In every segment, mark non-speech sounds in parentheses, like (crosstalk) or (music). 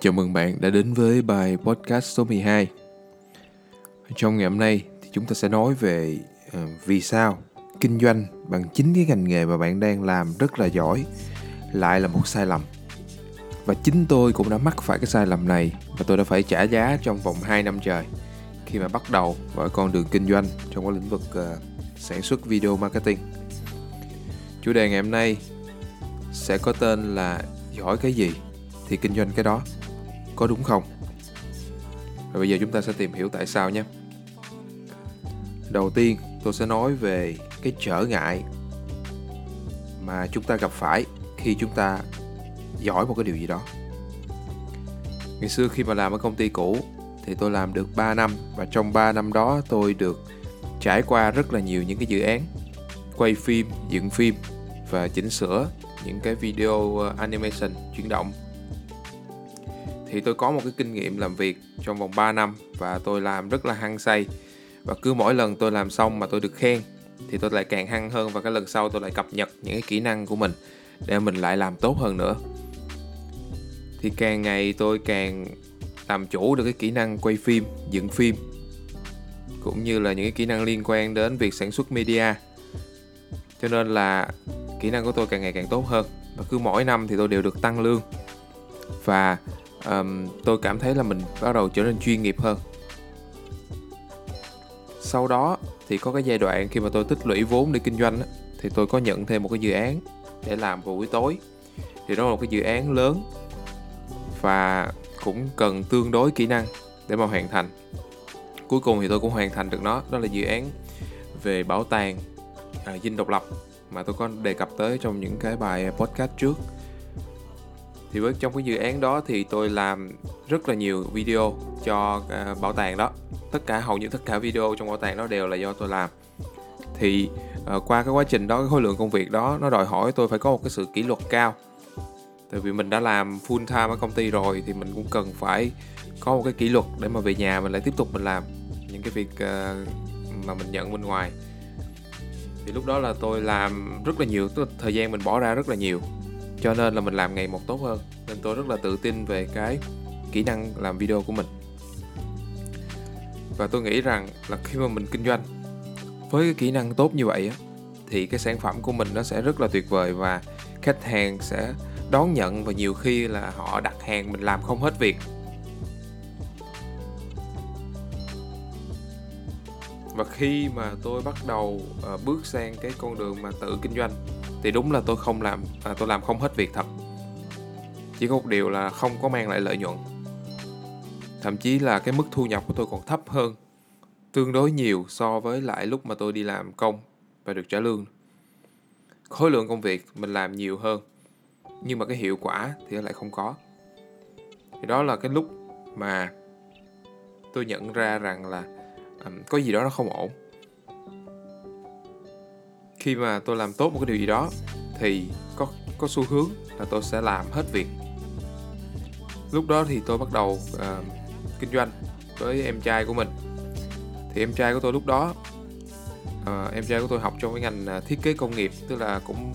Chào mừng bạn đã đến với bài podcast số 12. Trong ngày hôm nay thì chúng ta sẽ nói về uh, vì sao kinh doanh bằng chính cái ngành nghề mà bạn đang làm rất là giỏi lại là một sai lầm. Và chính tôi cũng đã mắc phải cái sai lầm này và tôi đã phải trả giá trong vòng 2 năm trời khi mà bắt đầu vào con đường kinh doanh trong cái lĩnh vực uh, sản xuất video marketing. Chủ đề ngày hôm nay sẽ có tên là giỏi cái gì thì kinh doanh cái đó có đúng không? Và bây giờ chúng ta sẽ tìm hiểu tại sao nhé. Đầu tiên tôi sẽ nói về cái trở ngại mà chúng ta gặp phải khi chúng ta giỏi một cái điều gì đó. Ngày xưa khi mà làm ở công ty cũ thì tôi làm được 3 năm và trong 3 năm đó tôi được trải qua rất là nhiều những cái dự án quay phim, dựng phim và chỉnh sửa những cái video ờ, animation chuyển động thì tôi có một cái kinh nghiệm làm việc trong vòng 3 năm và tôi làm rất là hăng say. Và cứ mỗi lần tôi làm xong mà tôi được khen, thì tôi lại càng hăng hơn và cái lần sau tôi lại cập nhật những cái kỹ năng của mình để mình lại làm tốt hơn nữa. Thì càng ngày tôi càng làm chủ được cái kỹ năng quay phim, dựng phim, cũng như là những cái kỹ năng liên quan đến việc sản xuất media. Cho nên là kỹ năng của tôi càng ngày càng tốt hơn và cứ mỗi năm thì tôi đều được tăng lương. Và um, tôi cảm thấy là mình bắt đầu trở nên chuyên nghiệp hơn. Sau đó thì có cái giai đoạn khi mà tôi tích lũy vốn để kinh doanh thì tôi có nhận thêm một cái dự án để làm vào buổi tối. Thì đó là một cái dự án lớn và cũng cần tương đối kỹ năng để mà hoàn thành. Cuối cùng thì tôi cũng hoàn thành được nó đó là dự án về bảo tàng à, dinh độc lập mà tôi có đề cập tới trong những cái bài podcast trước thì với trong cái dự án đó thì tôi làm rất là nhiều video cho uh, bảo tàng đó. Tất cả hầu như tất cả video trong bảo tàng đó đều là do tôi làm. Thì uh, qua cái quá trình đó cái khối lượng công việc đó nó đòi hỏi tôi phải có một cái sự kỷ luật cao. Tại vì mình đã làm full time ở công ty rồi thì mình cũng cần phải có một cái kỷ luật để mà về nhà mình lại tiếp tục mình làm những cái việc uh, mà mình nhận bên ngoài. Thì lúc đó là tôi làm rất là nhiều tức là thời gian mình bỏ ra rất là nhiều cho nên là mình làm ngày một tốt hơn. Nên tôi rất là tự tin về cái kỹ năng làm video của mình. Và tôi nghĩ rằng là khi mà mình kinh doanh với cái kỹ năng tốt như vậy á thì cái sản phẩm của mình nó sẽ rất là tuyệt vời và khách hàng sẽ đón nhận và nhiều khi là họ đặt hàng mình làm không hết việc. Và khi mà tôi bắt đầu uh, bước sang cái con đường mà tự kinh doanh thì đúng là tôi không làm à, tôi làm không hết việc thật. Chỉ có một điều là không có mang lại lợi nhuận. Thậm chí là cái mức thu nhập của tôi còn thấp hơn tương đối nhiều so với lại lúc mà tôi đi làm công và được trả lương. Khối lượng công việc mình làm nhiều hơn nhưng mà cái hiệu quả thì lại không có. Thì đó là cái lúc mà tôi nhận ra rằng là um, có gì đó nó không ổn khi mà tôi làm tốt một cái điều gì đó thì có có xu hướng là tôi sẽ làm hết việc. Lúc đó thì tôi bắt đầu uh, kinh doanh với em trai của mình. Thì em trai của tôi lúc đó uh, em trai của tôi học trong cái ngành ờ, thiết kế công nghiệp tức là cũng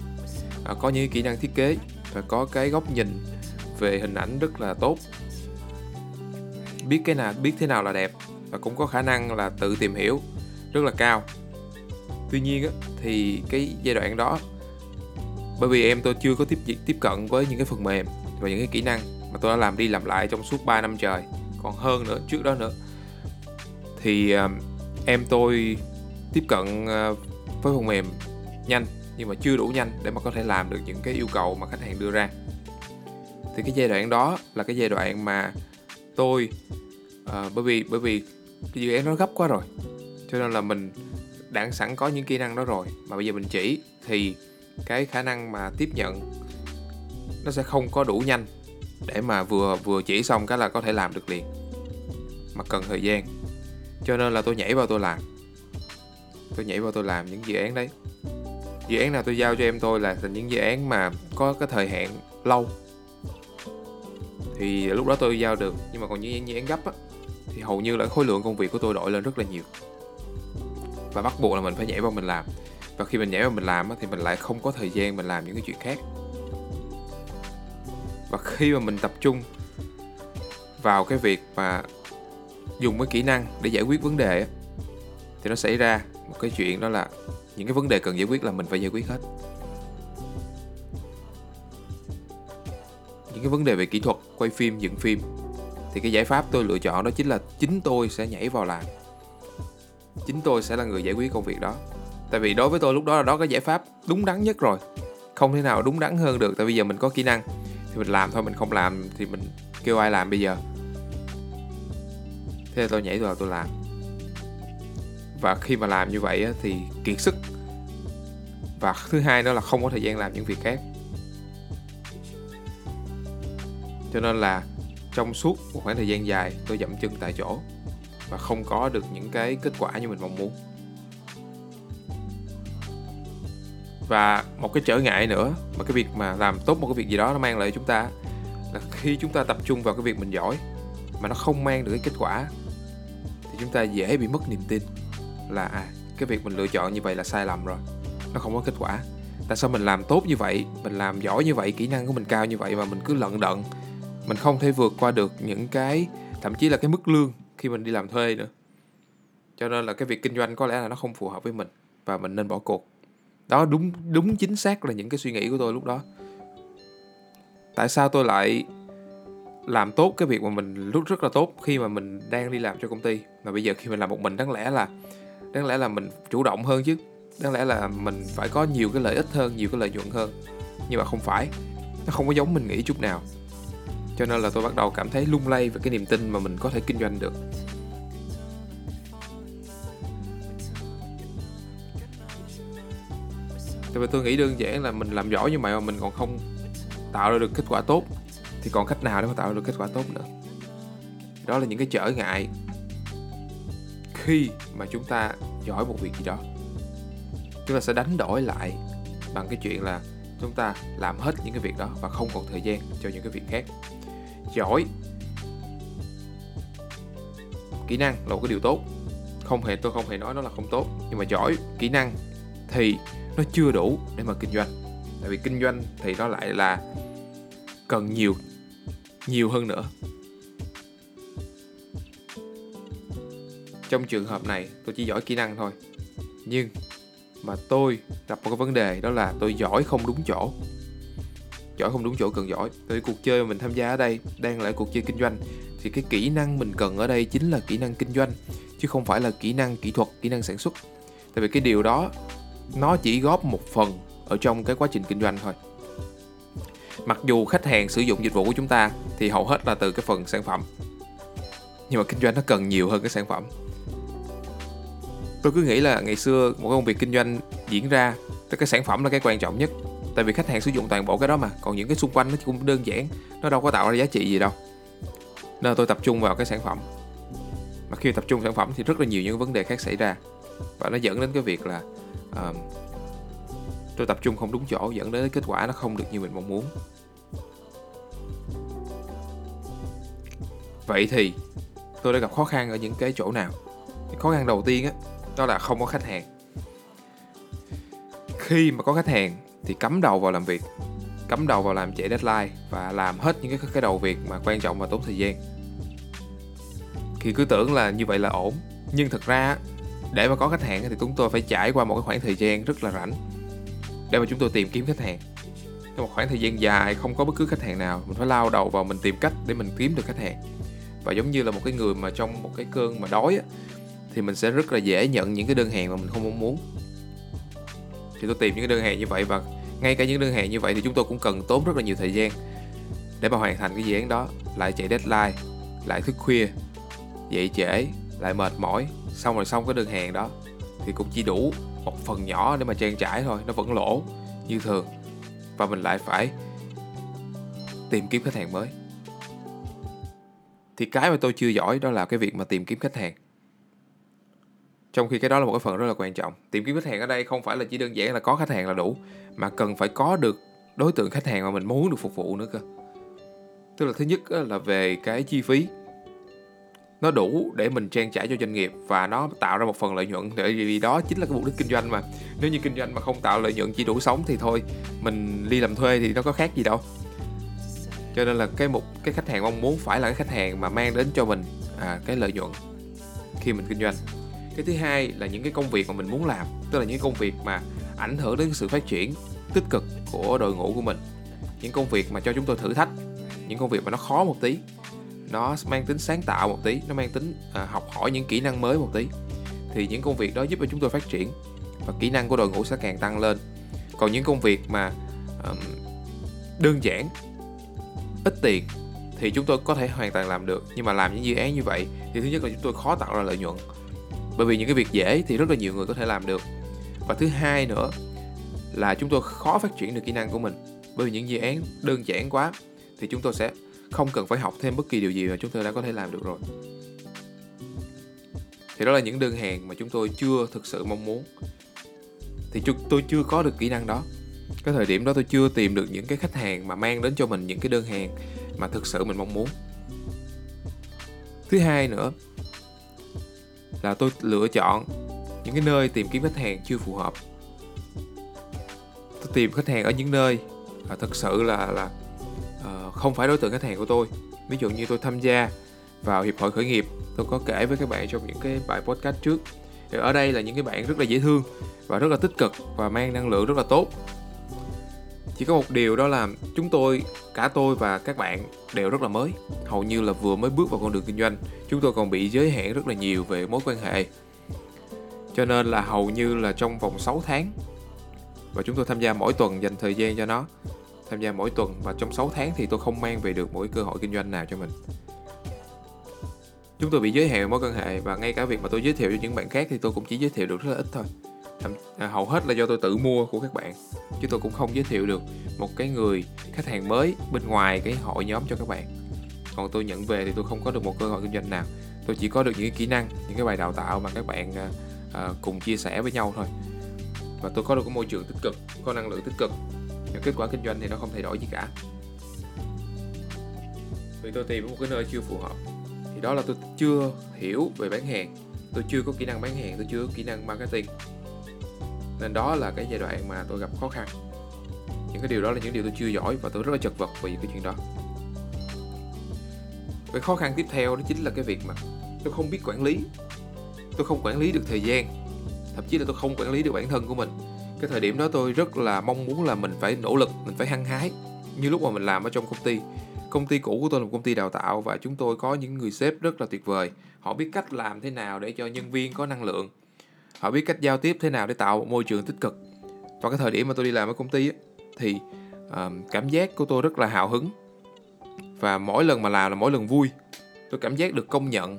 uh, có những kỹ năng thiết kế và có cái góc nhìn về hình ảnh rất là tốt. Biết cái nào biết thế nào là đẹp và cũng có khả năng là tự tìm hiểu rất là cao tuy nhiên á, thì cái giai đoạn đó bởi vì em tôi chưa có tiếp tiếp cận với những cái phần mềm và những cái kỹ năng mà tôi đã làm đi làm lại trong suốt 3 năm trời. Còn hơn nữa trước đó nữa thì uh, em tôi tiếp cận uh, với phần mềm nhanh nhưng mà chưa đủ nhanh để mà có thể làm được những cái yêu cầu mà khách hàng đưa ra. Thì cái giai đoạn đó là cái giai đoạn mà tôi uh, bởi vì bởi vì cái dự án nó gấp quá rồi cho nên là mình đã sẵn có những kỹ năng đó rồi. Mà bây giờ mình chỉ, thì cái khả năng mà tiếp nhận nó sẽ không có đủ nhanh để mà vừa vừa chỉ xong cái là có thể làm được liền. Mà cần thời gian. Cho nên là tôi nhảy vào tôi làm. Tôi nhảy vào tôi làm những dự án đấy. Dự án nào tôi giao cho em tôi là thành những dự án mà có cái thời hạn lâu. Thì lúc đó tôi giao được, nhưng mà còn những dự án gấp á, thì hầu như là khối lượng công việc của tôi đổi lên rất là nhiều và bắt buộc là mình phải nhảy vào mình làm. Và khi mình nhảy vào mình làm thì mình lại không có thời gian mình làm những cái chuyện khác. Và khi mà mình tập trung vào cái việc mà dùng cái kỹ năng để giải quyết vấn đề thì nó xảy ra một cái chuyện đó là những cái vấn đề cần giải quyết là mình phải giải quyết hết. Những cái vấn đề về kỹ thuật, quay phim, dựng phim, thì cái giải pháp tôi lựa chọn đó chính là chính tôi sẽ nhảy vào làm chính tôi sẽ là người giải quyết công việc đó. Tại vì đối với tôi lúc đó là đó cái giải pháp đúng đắn nhất rồi. Không thể nào đúng đắn hơn được, tại bây giờ mình có kỹ năng. Thì mình làm thôi, mình không làm thì mình kêu ai làm bây giờ? Thế là tôi nhảy vào tôi làm. Và khi mà làm như vậy thì kiệt sức. Và thứ hai đó là không có thời gian làm những việc khác. Cho nên là trong suốt một khoảng thời gian dài, tôi dậm chân tại chỗ và không có được những cái kết quả như mình mong muốn. Và một cái trở ngại nữa mà cái việc mà làm tốt một cái việc gì đó nó mang lại cho chúng ta là khi chúng ta tập trung vào cái việc mình giỏi mà nó không mang được cái kết quả thì chúng ta dễ bị mất niềm tin là à cái việc mình lựa chọn như vậy là sai lầm rồi, nó không có kết quả. Tại sao mình làm tốt như vậy, mình làm giỏi như vậy, kỹ năng của mình cao như vậy mà mình cứ lận đận, mình không thể vượt qua được những cái, thậm chí là cái mức lương khi mình đi làm thuê nữa. Cho nên là cái việc kinh doanh có lẽ là nó không phù hợp với mình và mình nên bỏ cuộc. Đó, đúng đúng chính xác là những cái suy nghĩ của tôi lúc đó. Tại sao tôi lại làm tốt cái việc mà mình, lúc rất là tốt khi mà mình đang đi làm cho công ty? Mà bây giờ khi mình làm một mình, đáng lẽ là, đáng lẽ là mình chủ động hơn chứ. Đáng lẽ là mình phải có nhiều cái lợi ích hơn, nhiều cái lợi nhuận hơn. Nhưng mà không phải, nó không có giống mình nghĩ chút nào cho nên là tôi bắt đầu cảm thấy lung lay về cái niềm tin mà mình có thể kinh doanh được. Tại vì tôi nghĩ đơn giản là mình làm giỏi như vậy mà mình còn không tạo ra được kết quả tốt, thì còn cách nào để mà tạo ra được kết quả tốt nữa? Đó là những cái trở ngại khi mà chúng ta giỏi một việc gì đó. Chúng ta sẽ đánh đổi lại bằng cái chuyện là chúng ta làm hết những cái việc đó và không còn thời gian cho những cái việc khác giỏi. Kỹ năng là một cái điều tốt. Không hề, tôi không hề nói nó là không tốt, nhưng mà giỏi. Kỹ năng thì nó chưa đủ để mà kinh doanh. Tại vì kinh doanh thì nó lại là cần nhiều nhiều hơn nữa. Trong trường hợp này, tôi chỉ giỏi kỹ năng thôi. Nhưng mà tôi gặp một cái vấn đề, đó là tôi giỏi không đúng chỗ giỏi không đúng chỗ cần giỏi. Thì cuộc chơi mà mình tham gia ở đây đang là cuộc chơi kinh doanh, thì cái kỹ năng mình cần ở đây chính là kỹ năng kinh doanh, chứ không phải là kỹ năng kỹ thuật, kỹ năng sản xuất. Tại vì cái điều đó, nó chỉ góp một phần ở trong cái quá trình kinh doanh thôi. Mặc dù khách hàng sử dụng dịch vụ của chúng ta thì hầu hết là từ cái phần sản phẩm. Nhưng mà kinh doanh nó cần nhiều hơn cái sản phẩm. Tôi cứ nghĩ là ngày xưa một công việc kinh doanh diễn ra thì cái sản phẩm là cái quan trọng nhất tại vì khách hàng sử dụng toàn bộ cái đó mà còn những cái xung quanh nó cũng đơn giản nó đâu có tạo ra giá trị gì đâu. Nên tôi tập trung vào cái sản phẩm. Mà khi tập trung sản phẩm thì rất là nhiều những vấn đề khác xảy ra. Và nó dẫn đến cái việc là uh, tôi tập trung không đúng chỗ dẫn đến kết quả nó không được như mình mong muốn. Vậy thì tôi đã gặp khó khăn ở những cái chỗ nào? Khó khăn đầu tiên á đó là không có khách hàng. Khi mà có khách hàng thì cắm đầu vào làm việc cắm đầu vào làm chạy deadline và làm hết những cái cái đầu việc mà quan trọng và tốn thời gian. Khi cứ tưởng là như vậy là ổn nhưng thật ra để mà có khách hàng thì chúng tôi phải trải qua một cái khoảng thời gian rất là rảnh để mà chúng tôi tìm kiếm khách hàng. Trong một khoảng thời gian dài không có bất cứ khách hàng nào mình phải lao đầu vào mình tìm cách để mình kiếm được khách hàng. Và giống như là một cái người mà trong một cái cơn mà đói á, thì mình sẽ rất là dễ nhận những cái đơn hàng mà mình không mong muốn thì tôi tìm những cái đơn hàng như vậy và ngay cả những đơn hàng như vậy thì chúng tôi cũng cần tốn rất là nhiều thời gian để mà hoàn thành cái dự án đó. Lại chạy deadline, lại thức khuya, dậy trễ, lại mệt mỏi. Xong rồi xong cái đơn hàng đó thì cũng chỉ đủ một phần nhỏ để mà trang trải thôi, nó vẫn lỗ như thường. Và mình lại phải tìm kiếm khách hàng mới. Thì cái mà tôi chưa giỏi đó là cái việc mà tìm kiếm khách hàng trong khi cái đó là một cái phần rất là quan trọng. Tìm kiếm khách hàng ở đây không phải là chỉ đơn giản là có khách hàng là đủ mà cần phải có được đối tượng khách hàng mà mình muốn được phục vụ nữa cơ. Tức là thứ nhất là về cái chi phí. Nó đủ để mình trang trải cho doanh nghiệp và nó tạo ra một phần lợi nhuận. Để vì đó chính là cái mục đích kinh doanh mà. Nếu như kinh doanh mà không tạo lợi nhuận chỉ đủ sống thì thôi mình đi làm thuê thì nó có khác gì đâu. Cho nên là cái mục cái khách hàng mong muốn phải là cái khách hàng mà mang đến cho mình à, cái lợi nhuận khi mình kinh doanh cái thứ hai là những cái công việc mà mình muốn làm tức là những công việc mà ảnh hưởng đến sự phát triển tích cực của đội ngũ của mình. Những công việc mà cho chúng tôi thử thách những công việc mà nó khó một tí nó mang tính sáng tạo một tí nó mang tính à, học hỏi những kỹ năng mới một tí thì những công việc đó giúp cho chúng tôi phát triển và kỹ năng của đội ngũ sẽ càng tăng lên. Còn những công việc mà um, đơn giản ít tiền thì chúng tôi có thể hoàn toàn làm được. Nhưng mà làm những dự án như vậy thì thứ nhất là chúng tôi khó tạo ra lợi nhuận bởi vì những cái việc dễ thì rất là nhiều người có thể làm được. Và thứ hai nữa là chúng tôi khó phát triển được kỹ năng của mình. Bởi vì những dự án đơn giản quá thì chúng tôi sẽ không cần phải học thêm bất kỳ điều gì mà chúng tôi đã có thể làm được rồi. Thì đó là những đơn hàng mà chúng tôi chưa thực sự mong muốn. Thì tôi chưa có được kỹ năng đó. Cái thời điểm đó tôi chưa tìm được những cái khách hàng mà mang đến cho mình những cái đơn hàng mà thực sự mình mong muốn. Thứ hai nữa là tôi lựa chọn những cái nơi tìm kiếm khách hàng chưa phù hợp. Tôi tìm khách hàng ở những nơi à, thực sự là là à, không phải đối tượng khách hàng của tôi. Ví dụ như tôi tham gia vào hiệp hội khởi nghiệp tôi có kể với các bạn trong những cái bài podcast trước. Thì ở đây là những cái bạn rất là dễ thương và rất là tích cực và mang năng lượng rất là tốt chỉ có một điều đó là chúng tôi, cả tôi và các bạn đều rất là mới. Hầu như là vừa mới bước vào con đường kinh doanh, chúng tôi còn bị giới hạn rất là nhiều về mối quan hệ. Cho nên là hầu như là trong vòng 6 tháng, và chúng tôi tham gia mỗi tuần dành thời gian cho nó. Tham gia mỗi tuần và trong 6 tháng thì tôi không mang về được mỗi cơ hội kinh doanh nào cho mình. Chúng tôi bị giới hạn mối quan hệ và ngay cả việc mà tôi giới thiệu cho những bạn khác thì tôi cũng chỉ giới thiệu được rất là ít thôi. À, hầu hết là do tôi tự mua của các bạn, chứ tôi cũng không giới thiệu được một cái người khách hàng mới bên ngoài cái hội nhóm cho các bạn. Còn tôi nhận về thì tôi không có được một cơ hội kinh doanh nào. Tôi chỉ có được những cái kỹ năng, những cái bài đào tạo mà các bạn à, à, cùng chia sẻ với nhau thôi. Và tôi có được cái môi trường tích cực, có năng lượng tích cực. Nhưng kết quả kinh doanh thì nó không thay đổi gì cả. Vì tôi tìm một cái nơi chưa phù hợp, thì đó là tôi chưa hiểu về bán hàng. Tôi chưa có kỹ năng bán hàng, tôi chưa có kỹ năng marketing nên đó là cái giai đoạn mà tôi gặp khó khăn. Những cái điều đó là những điều tôi chưa giỏi và tôi rất là chật vật vì cái chuyện đó. Cái khó khăn tiếp theo đó chính là cái việc mà tôi không biết quản lý. Tôi không quản lý được thời gian. Thậm chí là tôi không quản lý được bản thân của mình. Cái thời điểm đó tôi rất là mong muốn là mình phải nỗ lực, mình phải hăng hái. Như lúc mà mình làm ở trong công ty. Công ty cũ của tôi là một công ty đào tạo và chúng tôi có những người sếp rất là tuyệt vời. Họ biết cách làm thế nào để cho nhân viên có năng lượng họ biết cách giao tiếp thế nào để tạo một môi trường tích cực. Và cái thời điểm mà tôi đi làm ở công ty ấy, thì uh, cảm giác của tôi rất là hào hứng. Và mỗi lần mà làm là mỗi lần vui. Tôi cảm giác được công nhận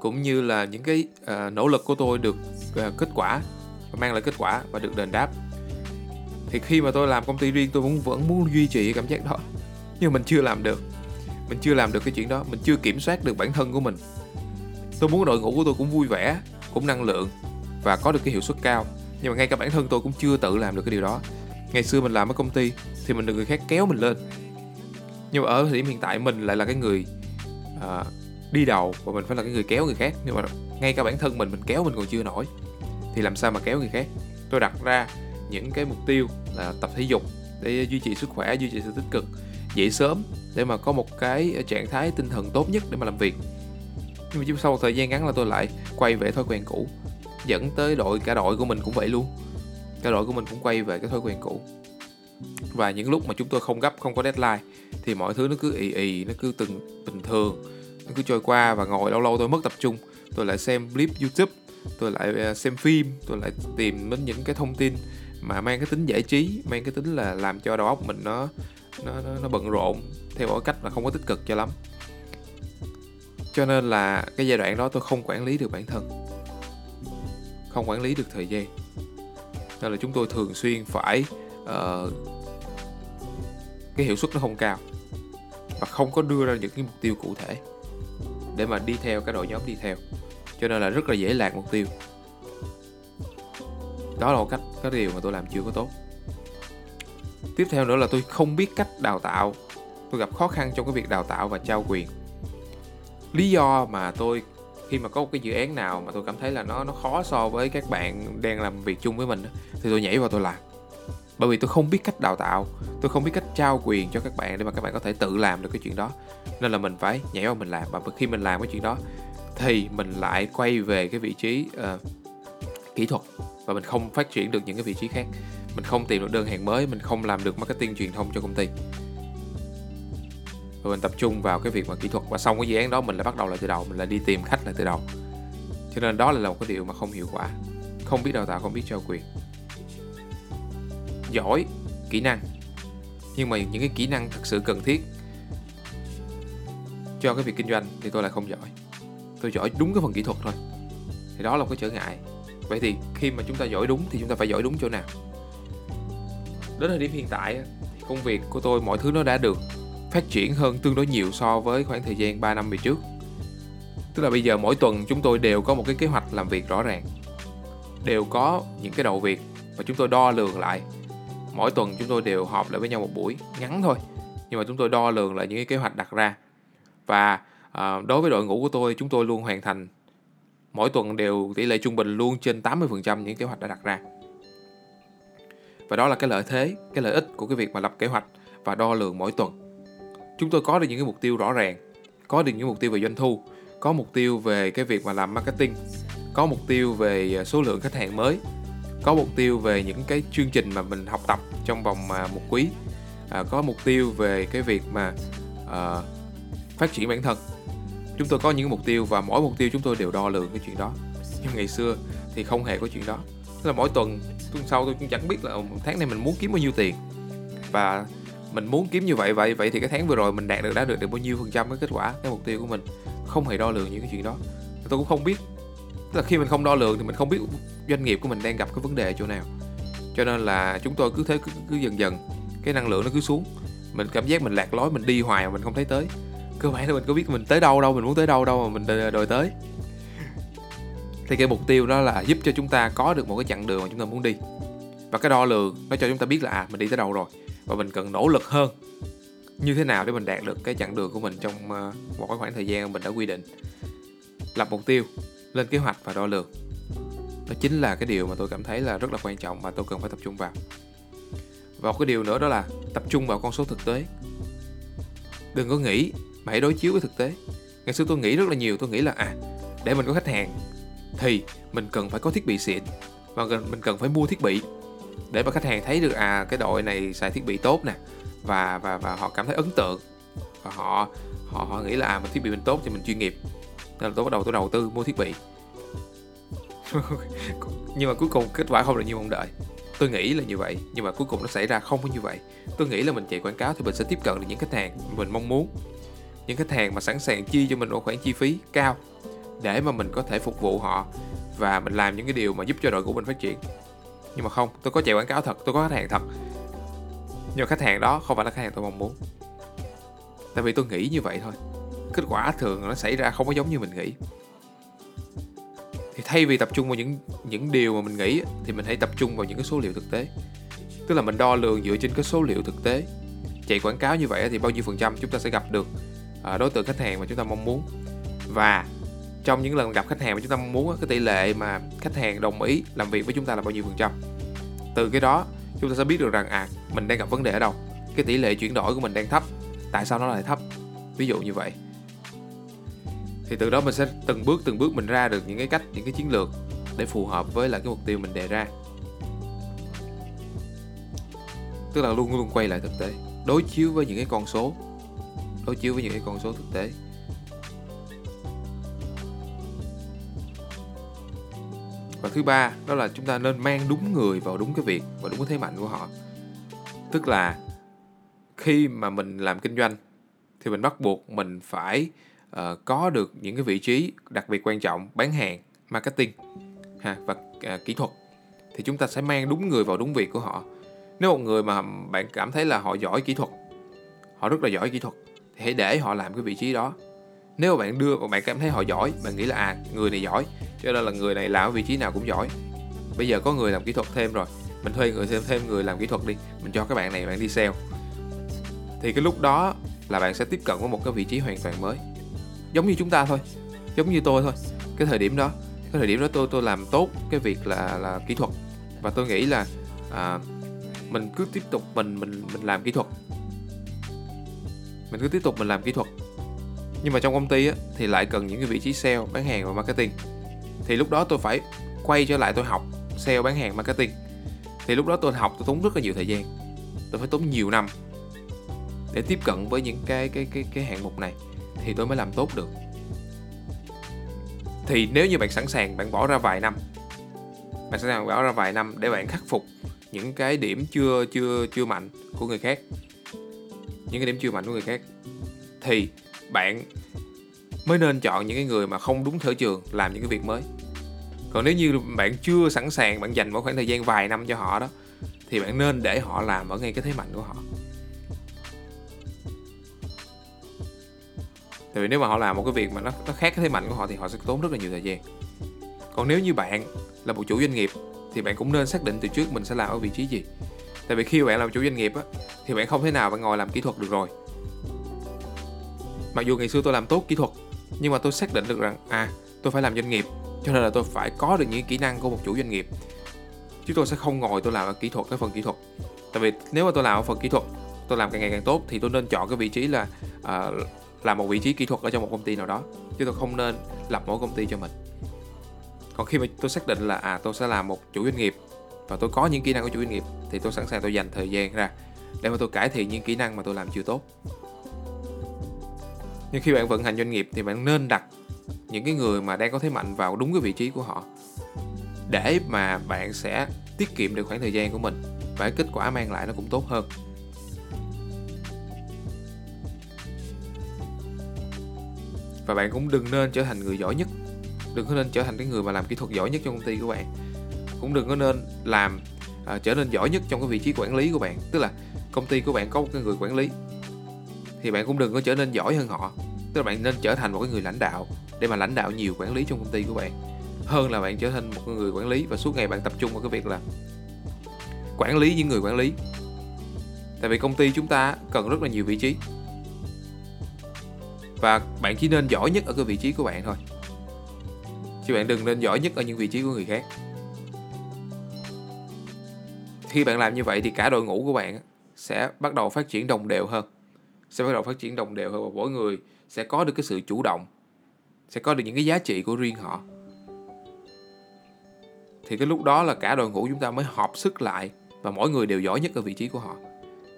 cũng như là những cái uh, nỗ lực của tôi được uh, kết quả và mang lại kết quả và được đền đáp. Thì khi mà tôi làm công ty riêng tôi vẫn vẫn muốn duy trì cái cảm giác đó. Nhưng mình chưa làm được. Mình chưa làm được cái chuyện đó. Mình chưa kiểm soát được bản thân của mình. Tôi muốn đội ngũ của tôi cũng vui vẻ cũng năng lượng và có được cái hiệu suất cao. Nhưng mà ngay cả bản thân tôi cũng chưa tự làm được cái điều đó. Ngày xưa mình làm ở công ty thì mình được người khác kéo mình lên. Nhưng mà ở thời điểm hiện tại mình lại là cái người uh, đi đầu và mình phải là cái người kéo người khác. Nhưng mà ngay cả bản thân mình mình kéo mình còn chưa nổi. Thì làm sao mà kéo người khác? Tôi đặt ra những cái mục tiêu là tập thể dục để duy trì sức khỏe duy trì sự tích cực dậy sớm để mà có một cái trạng thái tinh thần tốt nhất để mà làm việc. Nhưng mà chỉ sau một thời gian ngắn là tôi lại quay về thói quen cũ dẫn tới đội cả đội của mình cũng vậy luôn. Cả đội của mình cũng quay về cái thói quen cũ. Và những lúc mà chúng tôi không gấp không có deadline thì mọi thứ nó cứ ì ì nó cứ từng bình thường nó cứ trôi qua và ngồi lâu lâu tôi mất tập trung. Tôi lại xem clip youtube tôi lại à, xem phim tôi lại tìm đến những cái thông tin mà mang cái tính giải trí mang cái tính là làm cho đầu óc mình nó nó nó, nó bận rộn theo một cách mà không có tích cực cho lắm. Cho nên là cái giai đoạn đó tôi không quản lý được bản thân không quản lý được thời gian. Nên là chúng tôi thường xuyên phải uh, cái hiệu suất nó không cao và không có đưa ra những cái mục tiêu cụ thể để mà đi theo cái đội nhóm đi theo. Cho nên là rất là dễ lạc mục tiêu. Đó là một cách cái điều mà tôi làm chưa có tốt. Tiếp theo nữa là tôi không biết cách đào tạo. Tôi gặp khó khăn trong cái việc đào tạo và trao quyền. Lý do mà tôi khi mà có một cái dự án nào mà tôi cảm thấy là nó nó khó so với các bạn đang làm việc chung với mình thì tôi nhảy vào tôi làm. Bởi vì tôi không biết cách đào tạo tôi không biết cách trao quyền cho các bạn để mà các bạn có thể tự làm được cái chuyện đó. Nên là mình phải nhảy vào mình làm và khi mình làm cái chuyện đó thì mình lại quay về cái vị trí uh, kỹ thuật và mình không phát triển được những cái vị trí khác. Mình không tìm được đơn hàng mới mình không làm được marketing truyền thông cho công ty và mình tập trung vào cái việc mà kỹ thuật. Và xong cái dự án đó, mình lại bắt đầu lại từ đầu, mình lại đi tìm khách lại từ đầu. Cho nên đó là một cái điều mà không hiệu quả. Không biết đào tạo, không biết trao quyền. Giỏi kỹ năng. Nhưng mà những cái kỹ năng thực sự cần thiết cho cái việc kinh doanh thì tôi lại không giỏi. Tôi giỏi đúng cái phần kỹ thuật thôi. Thì đó là một cái trở ngại. Vậy thì khi mà chúng ta giỏi đúng thì chúng ta phải giỏi đúng chỗ nào? Đến thời điểm hiện tại thì công việc của tôi, mọi thứ nó đã được phát triển hơn tương đối nhiều so với khoảng thời gian 3 năm về trước. Tức là bây giờ mỗi tuần chúng tôi đều có một cái kế hoạch làm việc rõ ràng. Đều có những cái đầu việc và chúng tôi đo lường lại. Mỗi tuần chúng tôi đều họp lại với nhau một buổi ngắn thôi. Nhưng mà chúng tôi đo lường lại những cái kế hoạch đặt ra. Và à, đối với đội ngũ của tôi chúng tôi luôn hoàn thành. Mỗi tuần đều tỷ lệ trung bình luôn trên 80% những kế hoạch đã đặt ra. Và đó là cái lợi thế cái lợi ích của cái việc mà lập kế hoạch và đo lường mỗi tuần chúng tôi có được những cái mục tiêu rõ ràng có được những mục tiêu về doanh thu có mục tiêu về cái việc mà làm marketing có mục tiêu về à, số lượng khách hàng mới có mục tiêu về những cái chương trình mà mình học tập trong vòng à, một quý à, có mục tiêu về cái việc mà à, phát triển bản thân. Chúng tôi có những mục tiêu và mỗi mục tiêu chúng tôi đều đo lường cái chuyện đó. Nhưng ngày xưa thì không hề có chuyện đó. Tức là mỗi tuần tuần sau tôi cũng chẳng biết là tháng này mình muốn kiếm bao nhiêu tiền. Và mình muốn kiếm như vậy vậy vậy thì cái tháng vừa rồi mình đạt được đã được được bao nhiêu phần trăm cái kết quả cái mục tiêu của mình? Không hề đo lường những cái chuyện đó. Tôi cũng không biết. Tức là khi mình không đo lường thì mình không biết doanh nghiệp của mình đang gặp cái vấn đề ở chỗ nào. Cho nên là chúng tôi cứ thế cứ, cứ dần dần cái năng lượng nó cứ xuống. Mình cảm giác mình lạc lối mình đi hoài mà mình không thấy tới. Cơ bản là mình có biết mình tới đâu đâu mình muốn tới đâu đâu mà mình đòi tới. Thì cái mục tiêu đó là giúp cho chúng ta có được một cái chặng đường mà chúng ta muốn đi. Và cái đo lường nó cho chúng ta biết là à mình đi tới đâu rồi và mình cần nỗ lực hơn. Như thế nào để mình đạt được cái chặng đường của mình trong ờ, một cái khoảng thời gian mình đã quy định? Lập mục tiêu, lên kế hoạch và đo lường. Đó chính là cái điều mà tôi cảm thấy là rất là quan trọng mà tôi cần phải tập trung vào. Và một cái điều nữa đó là tập trung vào con số thực tế. Đừng có nghĩ mà hãy đối chiếu với thực tế. Ngày xưa tôi nghĩ rất là nhiều, tôi nghĩ là à để mình có khách hàng thì mình cần phải có thiết bị xịn và mình cần phải mua thiết bị để mà khách hàng thấy được à cái đội này xài thiết bị tốt nè, và và và họ cảm thấy ấn tượng. Và họ họ họ nghĩ là à mình thiết bị mình tốt thì mình chuyên nghiệp. Nên là tôi bắt đầu tôi đầu tư mua thiết bị. (laughs) Nhưng mà cuối cùng kết quả không được như mong đợi. Tôi nghĩ là như vậy, nhưng mà cuối cùng nó xảy ra không có như vậy. Tôi nghĩ là mình chạy quảng cáo thì mình sẽ tiếp cận được những khách hàng mình mong muốn. Những khách hàng mà sẵn sàng chi cho mình một khoản chi phí cao để mà mình có thể phục vụ họ và mình làm những cái điều mà giúp cho đội của mình phát triển nhưng mà không, tôi có chạy quảng cáo thật, tôi có khách hàng thật. Nhưng mà khách hàng đó không phải là khách hàng tôi mong muốn. Tại vì tôi nghĩ như vậy thôi. Kết quả thường nó xảy ra không có giống như mình nghĩ. Thì thay vì tập trung vào những những điều mà mình nghĩ, thì mình hãy tập trung vào những cái số liệu thực tế. Tức là mình đo lường dựa trên cái số liệu thực tế. Chạy quảng cáo như vậy thì bao nhiêu phần trăm chúng ta sẽ gặp được à, đối tượng khách hàng mà chúng ta mong muốn. Và trong những lần gặp khách hàng mà chúng ta muốn cái tỷ lệ mà khách hàng đồng ý làm việc với chúng ta là bao nhiêu phần trăm. Từ cái đó, chúng ta sẽ biết được rằng à mình đang gặp vấn đề ở đâu, cái tỷ lệ chuyển đổi của mình đang thấp, tại sao nó lại thấp? Ví dụ như vậy. Thì từ đó mình sẽ từng bước từng bước mình ra được những cái cách, những cái chiến lược để phù hợp với là cái mục tiêu mình đề ra. Tức là luôn luôn quay lại thực tế, đối chiếu với những cái con số, đối chiếu với những cái con số thực tế. Và thứ ba đó là chúng ta nên mang đúng người vào đúng cái việc và đúng cái thế mạnh của họ. Tức là khi mà mình làm kinh doanh thì mình bắt buộc mình phải uh, có được những cái vị trí đặc biệt quan trọng bán hàng marketing ha và uh, kỹ thuật. Thì chúng ta sẽ mang đúng người vào đúng việc của họ. Nếu một người mà bạn cảm thấy là họ giỏi kỹ thuật họ rất là giỏi kỹ thuật thì hãy để họ làm cái vị trí đó nếu mà bạn đưa và bạn cảm thấy họ giỏi bạn nghĩ là à người này giỏi cho nên là người này làm ở vị trí nào cũng giỏi. Bây giờ có người làm kỹ thuật thêm rồi mình thuê người thêm thêm người làm kỹ thuật đi mình cho các bạn này bạn đi sale. Thì cái lúc đó là bạn sẽ tiếp cận với một cái vị trí hoàn toàn mới. Giống như chúng ta thôi giống như tôi thôi. Cái thời điểm đó cái thời điểm đó tôi tôi làm tốt cái việc là là kỹ thuật. Và tôi nghĩ là à, mình cứ tiếp tục mình mình mình làm kỹ thuật. Mình cứ tiếp tục mình làm kỹ thuật nhưng mà trong công ty á, thì lại cần những cái vị trí sale bán hàng và marketing. Thì lúc đó tôi phải quay trở lại tôi học sale bán hàng marketing. Thì lúc đó tôi học tôi tốn rất là nhiều thời gian. Tôi phải tốn nhiều năm để tiếp cận với những cái cái cái cái hạng mục này thì tôi mới làm tốt được. Thì nếu như bạn sẵn sàng bạn bỏ ra vài năm bạn sẵn sàng bỏ ra vài năm để bạn khắc phục những cái điểm chưa chưa chưa mạnh của người khác. Những cái điểm chưa mạnh của người khác. Thì bạn mới nên chọn những cái người mà không đúng sở trường làm những cái việc mới. Còn nếu như bạn chưa sẵn sàng, bạn dành một khoảng thời gian vài năm cho họ đó, thì bạn nên để họ làm ở ngay cái thế mạnh của họ. Tại vì nếu mà họ làm một cái việc mà nó nó khác cái thế mạnh của họ thì họ sẽ tốn rất là nhiều thời gian. Còn nếu như bạn là một chủ doanh nghiệp thì bạn cũng nên xác định từ trước mình sẽ làm ở vị trí gì. Tại vì khi bạn làm chủ doanh nghiệp á, thì bạn không thể nào bạn ngồi làm kỹ thuật được rồi mặc dù ngày xưa tôi làm tốt kỹ thuật nhưng mà tôi xác định được rằng à tôi phải làm doanh nghiệp cho nên là tôi phải có được những kỹ năng của một chủ doanh nghiệp. Chứ tôi sẽ không ngồi tôi làm ở kỹ thuật cái phần kỹ thuật. Tại vì nếu mà tôi làm ở phần kỹ thuật tôi làm càng ngày càng tốt thì tôi nên chọn cái vị trí là uh, làm một vị trí kỹ thuật ở trong một công ty nào đó chứ tôi không nên lập mỗi công ty cho mình. Còn khi mà tôi xác định là à tôi sẽ làm một chủ doanh nghiệp và tôi có những kỹ năng của chủ doanh nghiệp thì tôi sẵn sàng tôi dành thời gian ra để mà tôi cải thiện những kỹ năng mà tôi làm chưa tốt nhưng khi bạn vận hành doanh nghiệp thì bạn nên đặt những cái người mà đang có thế mạnh vào đúng cái vị trí của họ để mà bạn sẽ tiết kiệm được khoảng thời gian của mình và kết quả mang lại nó cũng tốt hơn. Và bạn cũng đừng nên trở thành người giỏi nhất đừng có nên trở thành cái người mà làm kỹ thuật giỏi nhất trong công ty của bạn. Cũng đừng có nên làm uh, trở nên giỏi nhất trong cái vị trí quản lý của bạn. Tức là công ty của bạn có một cái người quản lý thì bạn cũng đừng có trở nên giỏi hơn họ. Tức là bạn nên trở thành một cái người lãnh đạo để mà lãnh đạo nhiều quản lý trong công ty của bạn. Hơn là bạn trở thành một người quản lý và suốt ngày bạn tập trung vào cái việc là quản lý những người quản lý. Tại vì công ty chúng ta cần rất là nhiều vị trí. Và bạn chỉ nên giỏi nhất ở cái vị trí của bạn thôi. Chứ bạn đừng nên giỏi nhất ở những vị trí của người khác. Khi bạn làm như vậy thì cả đội ngũ của bạn sẽ bắt đầu phát triển đồng đều hơn sẽ bắt đầu phát triển đồng đều hơn và mỗi người sẽ có được cái sự chủ động, sẽ có được những cái giá trị của riêng họ. Thì cái lúc đó là cả đội ngũ chúng ta mới hợp sức lại và mỗi người đều giỏi nhất ở vị trí của họ.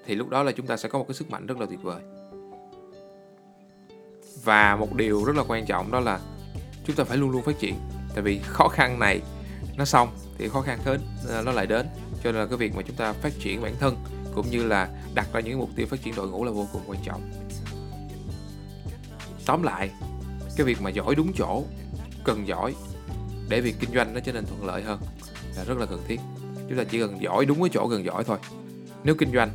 Thì lúc đó là chúng ta sẽ có một cái sức mạnh rất là tuyệt vời. Và một điều rất là quan trọng đó là chúng ta phải luôn luôn phát triển. Tại vì khó khăn này nó xong thì khó khăn hơn nó lại đến. Cho nên là cái việc mà chúng ta phát triển bản thân cũng như là đặt ra những mục tiêu phát triển đội ngũ là vô cùng quan trọng. Tóm lại, cái việc mà giỏi đúng chỗ, cần giỏi để việc kinh doanh nó trở nên thuận lợi hơn là rất là cần thiết. Chúng ta chỉ cần giỏi đúng cái chỗ cần giỏi thôi. Nếu kinh doanh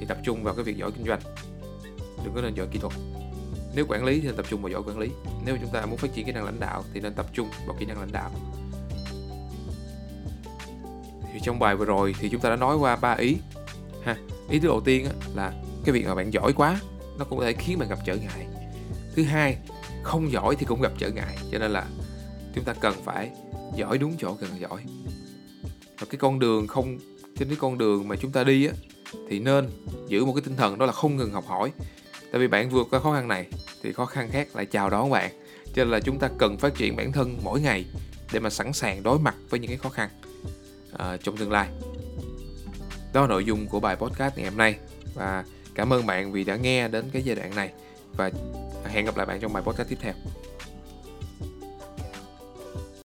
thì tập trung vào cái việc giỏi kinh doanh. Đừng có nên giỏi kỹ thuật. Nếu quản lý thì nên tập trung vào giỏi quản lý. Nếu chúng ta muốn phát triển kỹ năng lãnh đạo thì nên tập trung vào kỹ năng lãnh đạo. Thì trong bài vừa rồi thì chúng ta đã nói qua ba ý ha ý thứ đầu tiên là cái việc mà bạn giỏi quá nó cũng có thể khiến bạn gặp trở ngại. Thứ hai không giỏi thì cũng gặp trở ngại cho nên là chúng ta cần phải giỏi đúng chỗ cần giỏi. Và cái con đường không trên cái con đường mà chúng ta đi á thì nên giữ một cái tinh thần đó là không ngừng học hỏi. Tại vì bạn vượt qua khó khăn này thì khó khăn khác lại chào đón bạn. Cho nên là chúng ta cần phát triển bản thân mỗi ngày để mà sẵn sàng đối mặt với những cái khó khăn uh, trong tương lai đó là nội dung của bài podcast ngày hôm nay. Và cảm ơn bạn vì đã nghe đến cái giai đoạn này. Và hẹn gặp lại bạn trong bài podcast tiếp theo.